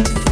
Thank you.